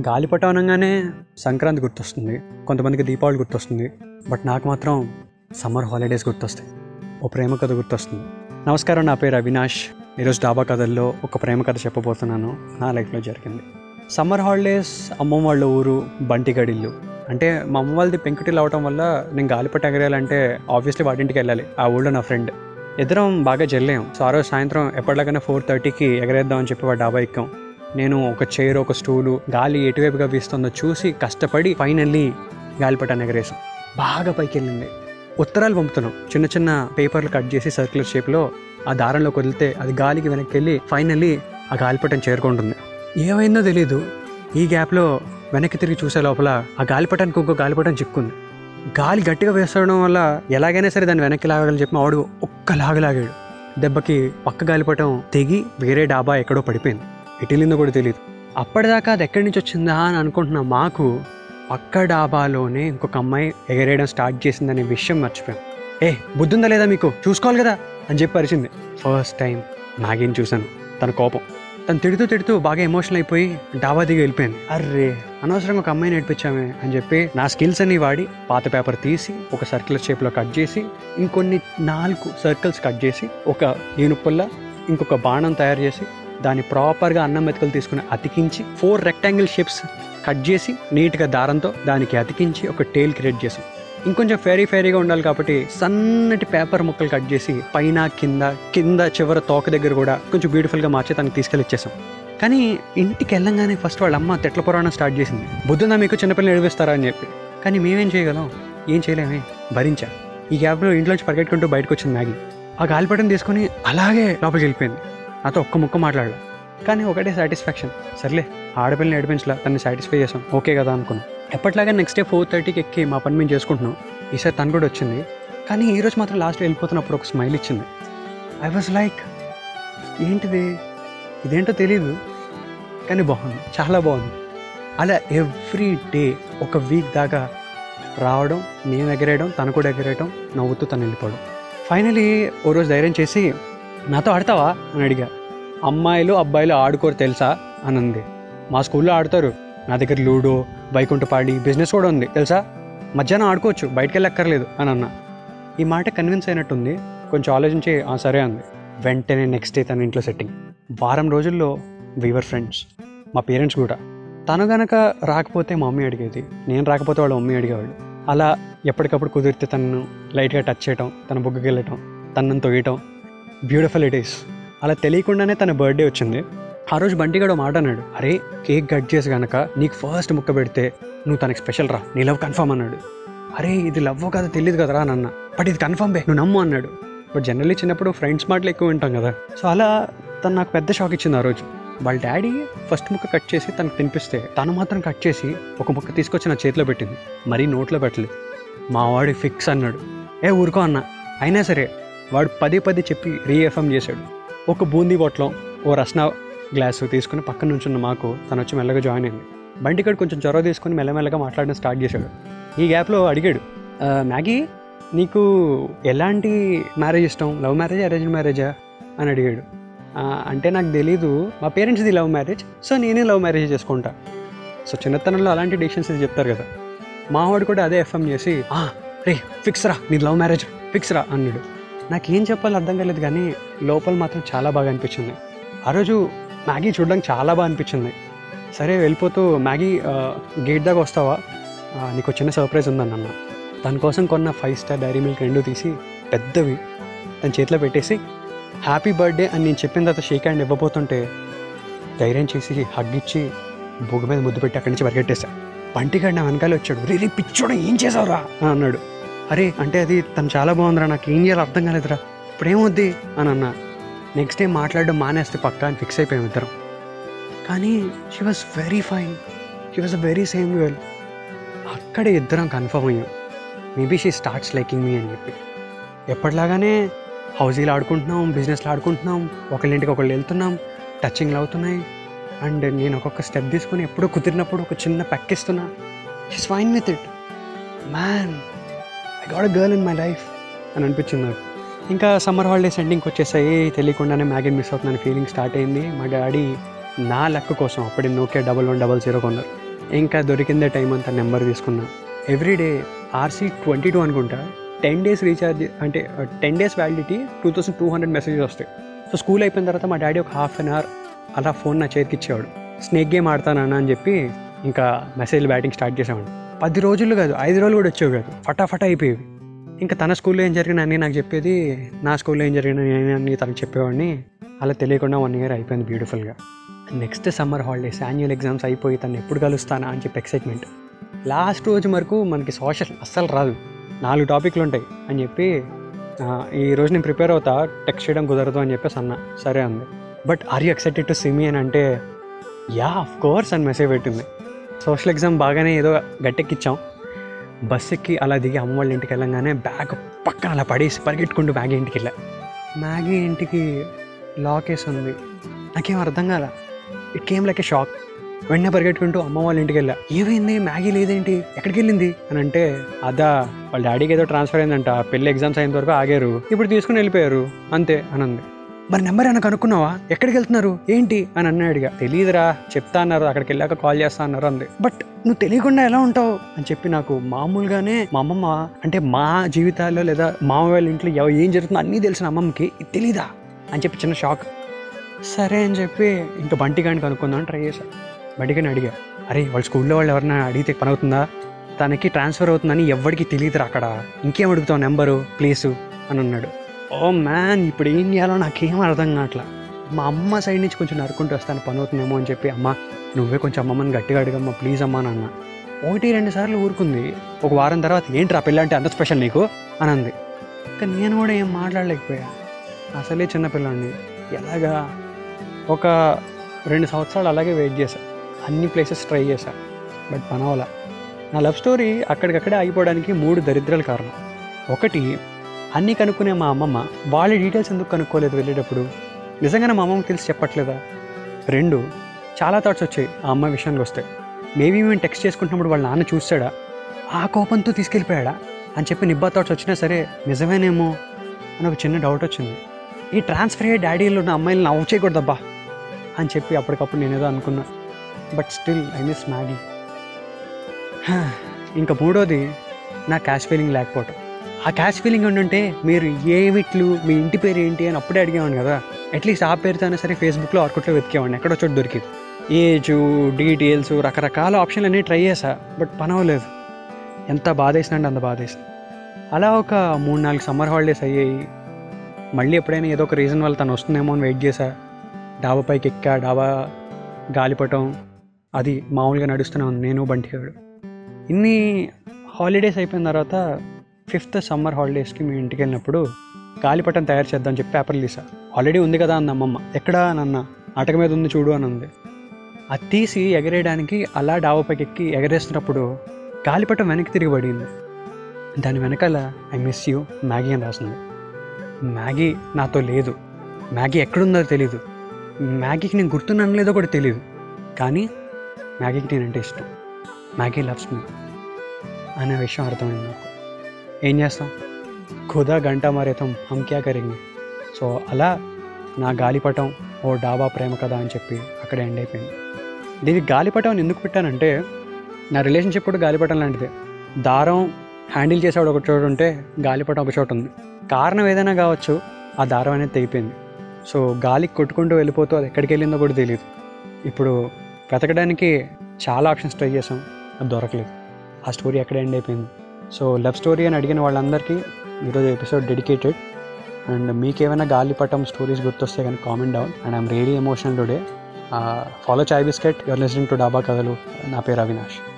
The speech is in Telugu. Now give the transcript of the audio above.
గాలిపటం అనగానే సంక్రాంతి గుర్తొస్తుంది. కొంతమందికి దీపావళి గుర్తొస్తుంది. బట్ నాకు మాత్రం సమ్మర్ హాలిడేస్ గుర్తొస్తాయి. ఓ ప్రేమ కథ గుర్తొస్తుంది. నమస్కారం నా పేరు అవినాష్. ఈరోజు డాబా కథల్లో ఒక ప్రేమ కథ చెప్పబోతున్నాను. నా లైఫ్లో జరిగింది. సమ్మర్ హాలిడేస్ అమ్మమ్మ వాళ్ళ ఊరు బంటిగడిల్లు అంటే మా అమ్మ వాళ్ళది పెంకుటిల్లు అవటం వల్ల నేను గాలిపట ఎగరేయాలంటే ఆబ్వియస్లీ వాటింటికి వెళ్ళాలి. ఆ ఊళ్ళో నా ఫ్రెండ్ ఇద్దరం బాగా జల్లాం. సో ఆ రోజు సాయంత్రం ఎప్పటిలాగానే ఫోర్ థర్టీకి ఎగరేద్దామని చెప్పి వాడు డాబా ఎక్కాం. నేను ఒక చైర్ ఒక స్టూలు గాలి ఎటువైపుగా వీస్తుందో చూసి కష్టపడి ఫైనల్లీ గాలిపటాన్ని ఎగరేసాం బాగా పైకి వెళ్ళింది ఉత్తరాలు పంపుతున్నాం. చిన్న చిన్న పేపర్లు కట్ చేసి సర్క్యులర్ షేప్లో ఆ దారంలో వదిలితే అది గాలికి వెనక్కి వెళ్ళి ఫైనల్లీ ఆ గాలిపటం చేరుకుంటుంది. ఏమైందో తెలీదు. ఈ గ్యాప్లో వెనక్కి తిరిగి చూసే లోపల ఆ గాలిపటానికి ఇంకో గాలిపటం చిక్కుంది గాలి గట్టిగా వేస్తడం వల్ల ఎలాగైనా సరే దాన్ని వెనక్కి లాగాలని చెప్పి ఆవిడ వాడు ఒక్క లాగలాగాడు దెబ్బకి పక్క గాలిపటం తెగి వేరే డాబా ఎక్కడో పడిపోయింది. ఎటిలిందో కూడా తెలియదు అప్పటిదాకా అది ఎక్కడి నుంచి వచ్చిందా అని అనుకుంటున్న. మాకు పక్క డాబాలోనే ఇంకొక అమ్మాయి ఎగరేయడం స్టార్ట్ చేసిందనే విషయం మర్చిపోయాం. ఏ బుద్ధుందా లేదా మీకు? చూసుకోవాలి కదా అని చెప్పి అరిచింది. ఫస్ట్ టైం మ్యాగీని చూశాను. తన కోపం. తను తిడుతూ తిడుతూ బాగా ఎమోషనల్ అయిపోయి డాబా దిగి వెళ్ళిపోయింది. అర్రే. అనవసరంగా ఒక అమ్మాయిని నేర్పించామే అని చెప్పి నా స్కిల్స్ అన్ని వాడి పాత పేపర్ తీసి ఒక సర్క్యులర్ షేప్లో కట్ చేసి ఇంకొన్ని నాలుగు సర్కిల్స్ కట్ చేసి ఒక ఈనుపుల్ల ఇంకొక బాణం తయారు చేసి దాన్ని ప్రాపర్గా అన్నం మెతుకలు తీసుకుని అతికించి ఫోర్ రెక్టాంగిల్ షేప్స్ కట్ చేసి నీట్గా దారంతో దానికి అతికించి ఒక టేల్ క్రియేట్ చేసాం. ఇంకొంచెం ఫేరీ ఫేరీగా ఉండాలి కాబట్టి సన్నటి పేపర్ ముక్కలు కట్ చేసి పైన కింద కింద చివర తోక దగ్గర కూడా కొంచెం బ్యూటిఫుల్గా మార్చి తనకి తీసుకెళ్ళి ఇచ్చేసాం. కానీ ఇంటికి వెళ్ళంగానే ఫస్ట్ వాళ్ళ అమ్మ తెట్ల పురాణం స్టార్ట్ చేసింది. బుద్ధుందా మీకు చిన్నపిల్లలు ఏడిపిస్తారా? అని చెప్పి. కానీ మేమేం చేయగలం? ఏం చేయలేమే? భరించా. ఈ గ్యాప్లో ఇంట్లోంచి పరిగెట్టుకుంటూ బయటకు వచ్చింది మ్యాగీ. ఆ గాలిపటం తీసుకొని అలాగే లోపలికి వెళ్ళిపోయింది. నాతో ఒక్క ముక్క మాట్లాడలా. కానీ ఒకటే సాటిస్ఫాక్షన్ సర్లే ఆడపిల్లని ఏడిపించలా తన్ని సాటిస్ఫై చేసాం ఓకే కదా అనుకున్నాం. ఎప్పటిలాగా నెక్స్ట్ డే ఫోర్ థర్టీకి ఎక్కి మా పని మేము చేసుకుంటున్నాం. ఈసారి తను కూడా వచ్చింది. కానీ ఈరోజు మాత్రం లాస్ట్లో వెళ్ళిపోతున్నప్పుడు ఒక స్మైల్ ఇచ్చింది. ఐ వాజ్ లైక్ ఏంటిది? ఇదేంటో తెలియదు కానీ బాగుంది. చాలా బాగుంది. అలా ఎవ్రీ డే ఒక వీక్ దాకా రావడం నేను ఎగరేయడం తను కూడా ఎగరేయడం నవ్వుతూ తను వెళ్ళిపోవడం. ఫైనలీ ఓ రోజు ధైర్యం చేసి నాతో ఆడతావా? అని అడిగా. అమ్మాయిలు అబ్బాయిలు ఆడుకోరు తెలుసా? అని అంది మా స్కూల్లో ఆడతారు. నా దగ్గర లూడో వైకుంఠపాడి బిజినెస్ కూడా ఉంది తెలుసా? మధ్యాహ్నం ఆడుకోవచ్చు బయటికి వెళ్ళక్కర్లేదు అని అన్న. ఈ మాట కన్విన్స్ అయినట్టుంది. కొంచెం ఆలోచించి "ఆ, సరే అంది. వెంటనే నెక్స్ట్ డే తన ఇంట్లో సెట్టింగ్. వారం రోజుల్లో వీవర్ ఫ్రెండ్స్ మా పేరెంట్స్ కూడా. తను గనక రాకపోతే మా మమ్మీ అడిగేది. నేను రాకపోతే వాళ్ళ మమ్మీ అడిగేవాళ్ళు. అలా ఎప్పటికప్పుడు కుదిరితే తనను లైట్గా టచ్ చేయటం తన బుగ్గకి వెళ్ళటం తనను తొయ్యటం బ్యూటిఫుల్ ఇట్ ఈస్ అలా తెలియకుండానే తన బర్త్డే వచ్చింది. ఆ రోజు బంటిగాడు మాట అన్నాడు. అరే కేక్ కట్ చేసి గనక నీకు ఫస్ట్ ముక్క పెడితే నువ్వు తనకి స్పెషల్ రా. నీ లవ్ కన్ఫర్మ్ అన్నాడు. అరే ఇది లవ్ కదా తెలియదు కదరా అని అన్న బట్ ఇది కన్ఫర్మ్ బే నువ్వు నమ్ము అన్నాడు. బట్ జనరల్లీ చిన్నప్పుడు ఫ్రెండ్స్ మాటలు ఎక్కువ వింటాం కదా. సో అలా తను నాకు పెద్ద షాక్ ఇచ్చింది ఆ రోజు. వాళ్ళ డాడీ ఫస్ట్ ముక్క కట్ చేసి తనకు తినిపిస్తే తను మాత్రం కట్ చేసి ఒక ముక్క తీసుకొచ్చి నా చేతిలో పెట్టింది. మరీ నోట్లో పెట్టలేదు. మా వాడి ఫిక్స్ అన్నాడు. ఏ ఊరుకో అన్న. అయినా సరే వాడు పదే పదే చెప్పి రీఎఫ్ఎం చేశాడు. ఒక బూందీ బొట్లం ఓ రస్నా గ్లాసు తీసుకుని పక్కన నుంచున్న మాకు తను వచ్చి మెల్లగా జాయిన్ అయింది. బండికాడు కొంచెం చొరవ తీసుకుని మెల్లమెల్లగా మాట్లాడడం స్టార్ట్ చేశాడు. ఈ గ్యాప్లో అడిగాడు మ్యాగీ నీకు ఎలాంటి మ్యారేజ్ ఇష్టం? లవ్ మ్యారేజ్ అరేంజ్ మ్యారేజా? అని అడిగాడు. అంటే నాకు తెలీదు. మా పేరెంట్స్ది లవ్ మ్యారేజ్ సో నేనే లవ్ మ్యారేజ్ చేసుకుంటా. సో చిన్నతనంలో అలాంటి డెసిషన్స్ చెప్తారు కదా. మా వాడు కూడా అదే ఎఫ్ఎం చేసి రే ఫిక్స్ రా నీ లవ్ మ్యారేజ్ ఫిక్స్ రా అన్నాడు. నాకేం చెప్పాలో అర్థం కాలేదు కానీ లోపల మాత్రం చాలా బాగా అనిపించింది. ఆ రోజు మ్యాగీ చూడడానికి చాలా బాగా అనిపించింది. సరే వెళ్ళిపోతూ మ్యాగీ గేట్ దాకా వస్తావా? నీకు చిన్న సర్ప్రైజ్ ఉందన్న దానికోసం కొన్న ఫైవ్ స్టార్ డైరీ మిల్క్ రెండు తీసి పెద్దవి తన చేతిలో పెట్టేసి హ్యాపీ బర్త్డే అని నేను చెప్పిన తర్వాత షేక్ హ్యాండ్ ఇవ్వబోతుంటే ధైర్యం చేసి హగ్ ఇచ్చి బొగ్గు మీద ముద్దు పెట్టి అక్కడి నుంచి పరిగెట్టేశా. పంటిగాడు నా వెనకాల వచ్చాడు. రే రే ఏం చేసావురా? అని అన్నాడు. అరే అంటే అది తను చాలా బాగుందిరా నాకు ఏం చేయాలో అర్థం కాలేదురా. ఇప్పుడేమొద్ది? అని అన్నా. నెక్స్ట్ డే మాట్లాడడం మానేస్తే పక్కా అని ఫిక్స్ అయిపోయాం ఇద్దరం. కానీ she was very fine she was a very same girl అక్కడే ఇద్దరం కన్ఫర్మ్ అయ్యాం. Maybe she starts liking me అని చెప్పి. ఎప్పటిలాగానే హౌజీలు ఆడుకుంటున్నాం బిజినెస్లో ఆడుకుంటున్నాం ఒకళ్ళింటికి ఒకళ్ళు వెళ్తున్నాం టచింగ్లు అవుతున్నాయి. అండ్ నేను ఒక్కొక్క స్టెప్ తీసుకొని ఎప్పుడో కుదిరినప్పుడు ఒక చిన్న పెక్కిస్తున్నా she's fine with it man I got a girl in my life అని అనిపించింది నాకు. ఇంకా సమ్మర్ హాలిడేస్ ఎండింగ్కి వచ్చేసాయి తెలియకుండానే మ్యాగీని మిస్ అవుతున్నాను ఫీలింగ్ స్టార్ట్ అయింది. మా డాడీ నా లెక్క కోసం అప్పుడే Nokia double one double zero కొన్నారు. ఇంకా దొరికిందే టైం అంతా నెంబర్ తీసుకున్నా. ఎవ్రీడే ఆర్సీ ట్వంటీ టూ అనుకుంటా టెన్ డేస్ రీఛార్జ్ అంటే ten days validity two thousand two hundred messages వస్తాయి. సో స్కూల్ అయిపోయిన తర్వాత మా డాడీ ఒక హాఫ్ అన్ అవర్ అలా ఫోన్ నా చేతికి ఇచ్చేవాడు. స్నేక్ గేమ్ ఆడతానన్నా అని చెప్పి ఇంకా మెసేజ్ బ్యాటింగ్ స్టార్ట్ చేసేవాడు పది రోజులు కాదు ఐదు రోజులు కూడా వచ్చేవి కాదు. ఫటాఫటా అయిపోయేవి. ఇంకా తన స్కూల్లో ఏం జరిగినా అని నాకు చెప్పేది నా స్కూల్లో ఏం జరిగినా అని తనకు చెప్పేవాడిని. అలా తెలియకుండా వన్ ఇయర్ అయిపోయింది బ్యూటిఫుల్గా next summer holidays annual exams అయిపోయి తను ఎప్పుడు కలుస్తానా అని చెప్పి ఎక్సైట్మెంట్ లాస్ట్ రోజు వరకు మనకి సోషల్ అస్సలు రాదు. నాలుగు టాపిక్లు ఉంటాయి అని చెప్పి ఈ రోజు నేను ప్రిపేర్ అవుతా టెక్స్ట్ చేయడం కుదరదు అని చెప్పేసి అన్న. సరే అంది. But are you excited to see me అని అంటే యా ఆఫ్ కోర్స్ అని మెసేజ్ పెట్టింది. సోషల్ ఎగ్జామ్ బాగానే ఏదో గట్టెక్కిచ్చాం. బస్ ఎక్కి అలా దిగి అమ్మ వాళ్ళ ఇంటికి వెళ్ళంగానే బ్యాగ్ పక్కన అలా పడేసి పరిగెట్టుకుంటూ మ్యాగీ ఇంటికి వెళ్ళా. మ్యాగీ ఇంటికి లాక్ వేసి ఉంది. నాకేం అర్థం కాల? It came like a shock. వెంటనే పరిగెట్టుకుంటూ అమ్మ వాళ్ళ ఇంటికి వెళ్ళా. ఏమైంది? మ్యాగీ లేదేంటి? ఎక్కడికి వెళ్ళింది? అని అంటే అదా వాళ్ళ డాడీకి ఏదో ట్రాన్స్ఫర్ అయిందంట. పెళ్ళి ఎగ్జామ్స్ అయిన వరకు ఆగారు. ఇప్పుడు తీసుకుని వెళ్ళిపోయారు. అంతే అని అంది. మరి నెంబర్ ఏమైనా కనుక్కున్నావా? ఎక్కడికి వెళ్తున్నారు? ఏంటి? అని అన్నాడుగా తెలియదురా చెప్తా అన్నారు. అక్కడికి వెళ్ళాక కాల్ చేస్తా అన్నారు అంది. బట్ నువ్వు తెలియకుండా ఎలా ఉంటావు? అని చెప్పి నాకు మామూలుగానే మా అమ్మమ్మ అంటే మా జీవితాల్లో లేదా మామ వాళ్ళ ఇంట్లో ఏం జరుగుతుందో అన్నీ తెలిసిన అమ్మమ్మకి తెలీదా? అని చెప్పి చిన్న షాక్ సరే అని చెప్పి ఇంకా బంటి కానీ కనుక్కుందామని ట్రై చేశా. బంటిగాని అడిగా. అరే వాళ్ళ స్కూల్లో వాళ్ళు ఎవరైనా అడిగితే పని అవుతుందా తనకి ట్రాన్స్ఫర్ అవుతుందని ఎవరికి తెలియదురా అక్కడ. ఇంకేం అడుగుతావు నెంబరు? ప్లేసు? అని అన్నాడు. ఓ మ్యాన్ ఇప్పుడు ఏం చేయాలో నాకేం అర్థం కావట్లా. మా అమ్మ సైడ్ నుంచి కొంచెం నరుకుంటూ వస్తాను పని అవుతుందేమో అని చెప్పి అమ్మ నువ్వే కొంచెం అమ్మమ్మని గట్టిగా అడిగమ్మ ప్లీజ్ అమ్మా అని అన్న ఒకటి రెండు సార్లు ఊరుకుంది. ఒక వారం తర్వాత ఏంట్రా పిల్ల అంటే అంత స్పెషల్ నీకు? అని అంది. ఇంకా నేను కూడా ఏం మాట్లాడలేకపోయా. అసలే చిన్నపిల్లండి ఎలాగా? ఒక రెండు సంవత్సరాలు అలాగే వెయిట్ చేశా. అన్ని ప్లేసెస్ ట్రై చేశా బట్ పనవలా. నా లవ్ స్టోరీ అక్కడికక్కడే ఆగిపోవడానికి మూడు దరిద్రాలు కారణం. ఒకటి అన్నీ కనుక్కునే మా అమ్మమ్మ వాళ్ళ డీటెయిల్స్ ఎందుకు కనుక్కోలేదు వెళ్ళేటప్పుడు? నిజంగానే మా అమ్మమ్మకి తెలిసి చెప్పట్లేదా? రెండు చాలా థాట్స్ వచ్చాయి ఆ అమ్మ విషయానికి వస్తే. మేబీ మేము టెక్స్ట్ చేసుకుంటున్నప్పుడు వాళ్ళ నాన్న చూస్తాడా? ఆ కోపంతో తీసుకెళ్ళిపోయాడా? అని చెప్పి నిబ్బా థాట్స్ వచ్చినా సరే నిజమేనేమో అని ఒక చిన్న డౌట్ వచ్చింది. ఈ ట్రాన్స్ఫర్ అయ్యే డాడీలో ఉన్న అమ్మాయిలను నవ్వు చేయకూడదబ్బా అని చెప్పి అప్పటికప్పుడు నేనేదో అనుకున్నా. But still I miss Maggi ఇంకా మూడోది నా క్యాష్ ఫీలింగ్ లేకపోవటం. ఆ క్యాష్ ఫీలింగ్ ఉండుంటే మీరు ఏమిట్లు మీ ఇంటి పేరు ఏంటి అని అప్పుడే అడిగేవాడిని కదా. అట్లీస్ట్ ఆ పేరుతో అయినా సరే ఫేస్బుక్లో ఆర్కుట్లో వెతికేవాడిని. ఎక్కడో చోటు దొరికింది. ఏజ్ డీటెయిల్స్ రకరకాల ఆప్షన్లు అన్నీ ట్రై చేశా బట్ పనవలేదు ఎంత బాధ వేసినండి అంత బాధ అలా ఒక మూడు నాలుగు సమ్మర్ హాలిడేస్ అయ్యాయి. మళ్ళీ ఎప్పుడైనా ఏదో ఒక రీజన్ వల్ల తను వస్తుందేమో అని వెయిట్ చేశా. డాబా పైకి ఎక్కా డాబా గాలిపటం అది మామూలుగా నడుస్తున్నాను నేను బంటిగాడు. ఇన్ని హాలిడేస్ అయిపోయిన తర్వాత ఫిఫ్త్ సమ్మర్ హాలిడేస్కి మీ ఇంటికి వెళ్ళినప్పుడు గాలిపటం తయారు చేద్దాం చెప్పి పేపర్ తీసా ఆల్రెడీ ఉంది కదా అంది అమ్మమ్మ. ఎక్కడా అని అటక మీద ఉంది చూడు అని ఉంది అది తీసి ఎగరేయడానికి అలా డాబా పైకి ఎక్కి ఎగరేస్తున్నప్పుడు గాలిపటం వెనక్కి తిరిగి పడింది. దాని వెనకాల ఐ మిస్ యూ మ్యాగీ అని రాసింది. మ్యాగీ నాతో లేదు. మ్యాగీ ఎక్కడుందో తెలియదు మ్యాగీకి నేను గుర్తున్నాను లేదో కూడా తెలియదు కానీ మ్యాగీకి నేనంటే ఇష్టం. మ్యాగీ లవ్స్ మీ అనే విషయం అర్థమైంది నాకు. ఏం చేస్తాం? ఖుదా గంట మరేతం హంక్యా క్యా సో అలా నా గాలిపటం ఓ డాబా ప్రేమ కథ అని చెప్పి అక్కడ ఎండ్ అయిపోయింది. దీనికి గాలిపటం ఎందుకు పెట్టానంటే నా రిలేషన్షిప్ కూడా గాలిపటం లాంటిదే. దారం హ్యాండిల్ చేసేవాడు ఒక చోటు ఉంటే గాలిపటం ఒక చోటు ఉంది. కారణం ఏదైనా కావచ్చు ఆ దారం అనేది తెగిపోయింది. సో గాలికి కొట్టుకుంటూ వెళ్ళిపోతూ అది ఎక్కడికి వెళ్ళిందో కూడా తెలియదు ఇప్పుడు వెతకడానికి చాలా ఆప్షన్స్ ట్రై చేసాం అది దొరకలేదు. ఆ స్టోరీ ఎక్కడ ఎండ్ అయిపోయింది. సో లవ్ స్టోరీ అని అడిగిన వాళ్ళందరికీ ఈరోజు ఎపిసోడ్ డెడికేటెడ్ అండ్ మీకేమైనా గాలిపటం స్టోరీస్ గుర్తొస్తే కానీ comment down and I'm really emotional today follow chai biscuit your listening to డాబా కథలు నా పేరు అవినాష్.